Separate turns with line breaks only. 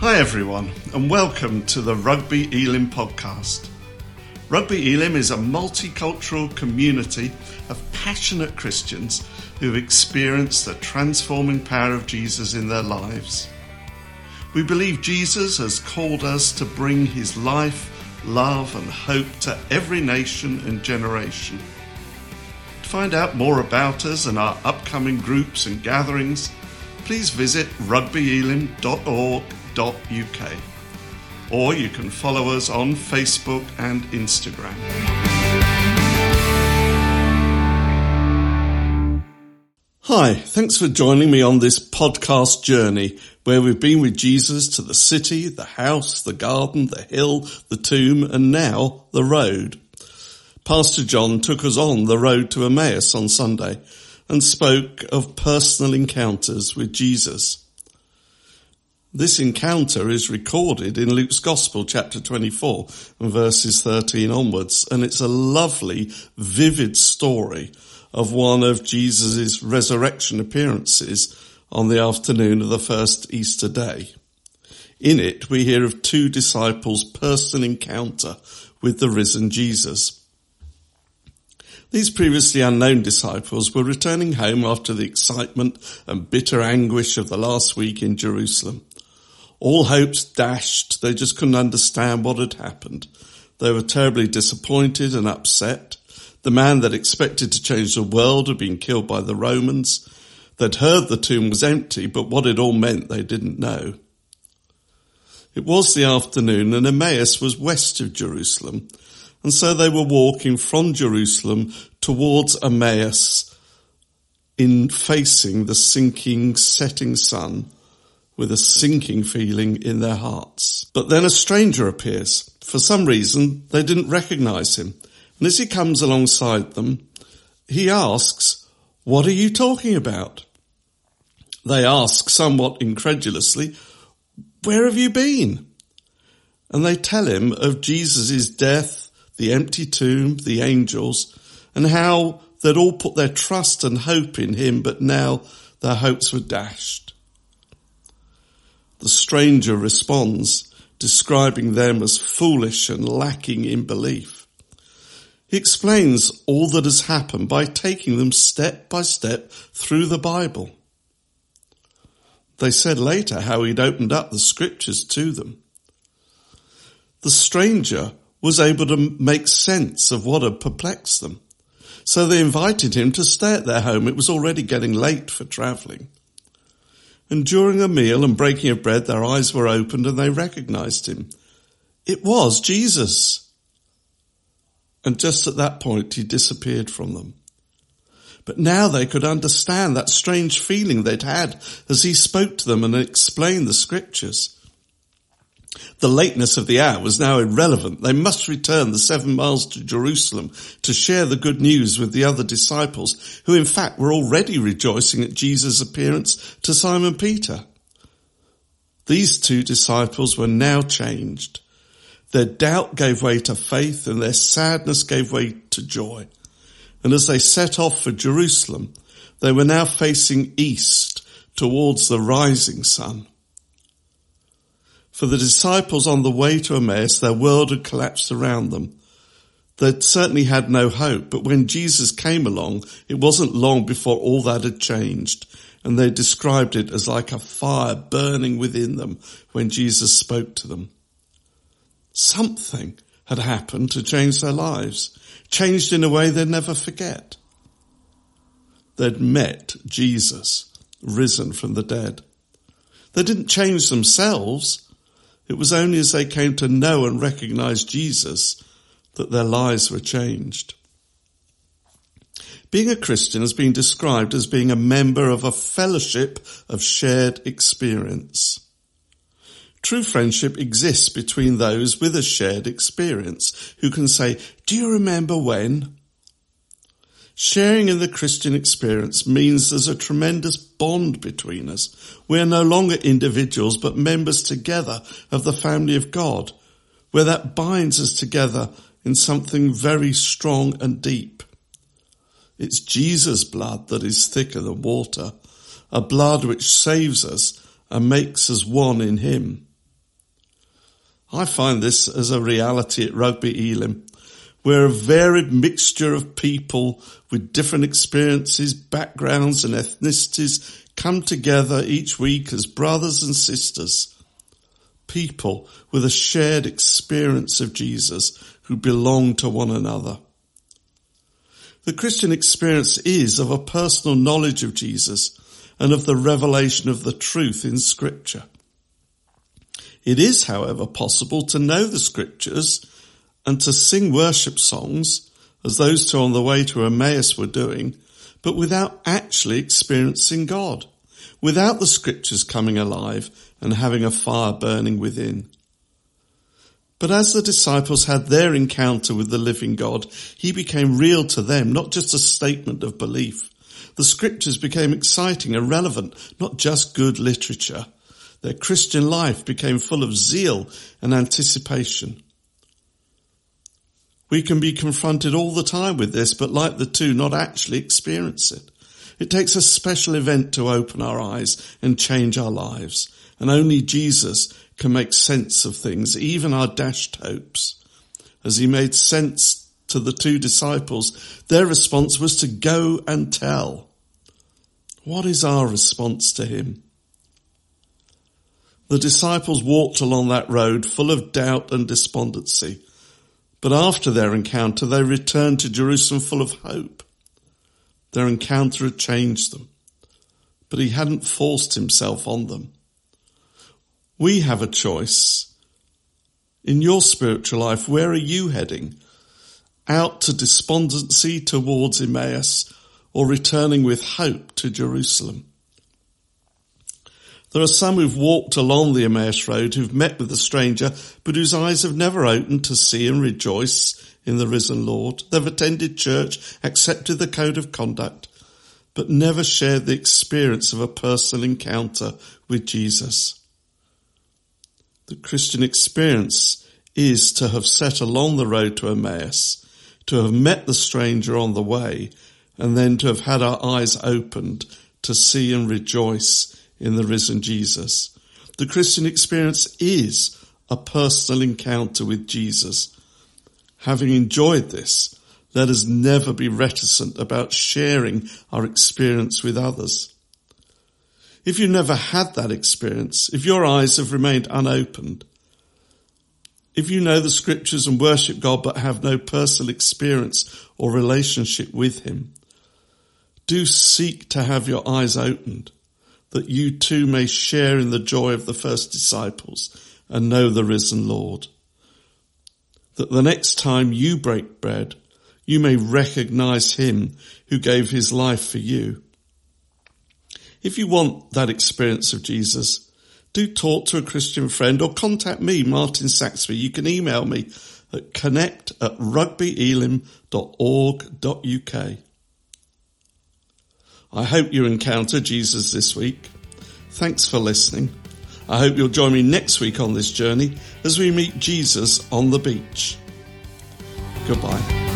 Hi, everyone, and welcome to the Rugby Elim podcast. Rugby Elim is a multicultural community of passionate Christians who've experienced the transforming power of Jesus in their lives. We believe Jesus has called us to bring his life, love, and hope to every nation and generation. To find out more about us and our upcoming groups and gatherings, please visit rugbyelim.org uk, or you can follow us on Facebook and Instagram. Hi, thanks for joining me on this podcast journey where we've been with Jesus to the city, the house, the garden, the hill, the tomb, and now the road. Pastor John took us on the road to Emmaus on Sunday and spoke of personal encounters with Jesus. This encounter is recorded in Luke's Gospel, chapter 24, and verses 13 onwards, and it's a lovely, vivid story of one of Jesus' resurrection appearances on the afternoon of the first Easter day. In it, we hear of two disciples' personal encounter with the risen Jesus. These previously unknown disciples were returning home after the excitement and bitter anguish of the last week in Jerusalem. All hopes dashed. They just couldn't understand what had happened. They were terribly disappointed and upset. The man that expected to change the world had been killed by the Romans. They'd heard the tomb was empty, but what it all meant they didn't know. It was the afternoon and Emmaus was west of Jerusalem. And so they were walking from Jerusalem towards Emmaus in facing the sinking, setting sun with a sinking feeling in their hearts. But then a stranger appears. For some reason, they didn't recognize him. And as he comes alongside them, he asks, what are you talking about? They ask somewhat incredulously, where have you been? And they tell him of Jesus' death, the empty tomb, the angels, and how they'd all put their trust and hope in him, but now their hopes were dashed. The stranger responds, describing them as foolish and lacking in belief. He explains all that has happened by taking them step by step through the Bible. They said later how he'd opened up the scriptures to them. The stranger was able to make sense of what had perplexed them. So they invited him to stay at their home. It was already getting late for travelling. And during a meal and breaking of bread, their eyes were opened and they recognized him. It was Jesus. And just at that point, he disappeared from them. But now they could understand that strange feeling they'd had as he spoke to them and explained the scriptures. The lateness of the hour was now irrelevant. They must return the seven miles to Jerusalem to share the good news with the other disciples, who in fact were already rejoicing at Jesus' appearance to Simon Peter. These two disciples were now changed. Their doubt gave way to faith and their sadness gave way to joy. And as they set off for Jerusalem, they were now facing east towards the rising sun. For the disciples on the way to Emmaus, their world had collapsed around them. They'd certainly had no hope, but when Jesus came along, it wasn't long before all that had changed. And they described it as like a fire burning within them when Jesus spoke to them. Something had happened to change their lives, changed in a way they'd never forget. They'd met Jesus, risen from the dead. They didn't change themselves. It was only as they came to know and recognize Jesus that their lives were changed. Being a Christian has been described as being a member of a fellowship of shared experience. True friendship exists between those with a shared experience who can say, do you remember when? Sharing in the Christian experience means there's a tremendous bond between us. We are no longer individuals, but members together of the family of God, where that binds us together in something very strong and deep. It's Jesus' blood that is thicker than water, a blood which saves us and makes us one in Him. I find this as a reality at Rugby Elim. We're a varied mixture of people with different experiences, backgrounds and ethnicities come together each week as brothers and sisters. People with a shared experience of Jesus who belong to one another. The Christian experience is of a personal knowledge of Jesus and of the revelation of the truth in scripture. It is, however, possible to know the scriptures and to sing worship songs as those two on the way to Emmaus were doing, but without actually experiencing God, without the scriptures coming alive and having a fire burning within. But as the disciples had their encounter with the living God, he became real to them, not just a statement of belief. The scriptures became exciting and relevant, not just good literature. Their Christian life became full of zeal and anticipation. We can be confronted all the time with this, but like the two, not actually experience it. It takes a special event to open our eyes and change our lives. And only Jesus can make sense of things, even our dashed hopes. As he made sense to the two disciples, their response was to go and tell. What is our response to him? The disciples walked along that road full of doubt and despondency, but after their encounter they returned to Jerusalem full of hope. Their encounter had changed them, but he hadn't forced himself on them. We have a choice. In your spiritual life, where are you heading? Out to despondency towards Emmaus or returning with hope to Jerusalem? There are some who've walked along the Emmaus road who've met with the stranger, but whose eyes have never opened to see and rejoice in the risen Lord. They've attended church, accepted the code of conduct, but never shared the experience of a personal encounter with Jesus. The Christian experience is to have set along the road to Emmaus, to have met the stranger on the way, and then to have had our eyes opened to see and rejoice in the risen Jesus. The Christian experience is a personal encounter with Jesus. Having enjoyed this, let us never be reticent about sharing our experience with others. If you never had that experience, if your eyes have remained unopened, if you know the scriptures and worship God but have no personal experience or relationship with Him, do seek to have your eyes opened that you too may share in the joy of the first disciples and know the risen Lord. That the next time you break bread, you may recognize Him who gave His life for you if you want that experience of Jesus, do talk to a Christian friend or contact me, Martin Saxby. You can email me at connect at rugbyelim.org.uk. I hope you encounter Jesus this week. Thanks for listening. I hope you'll join me next week on this journey as we meet Jesus on the beach. Goodbye.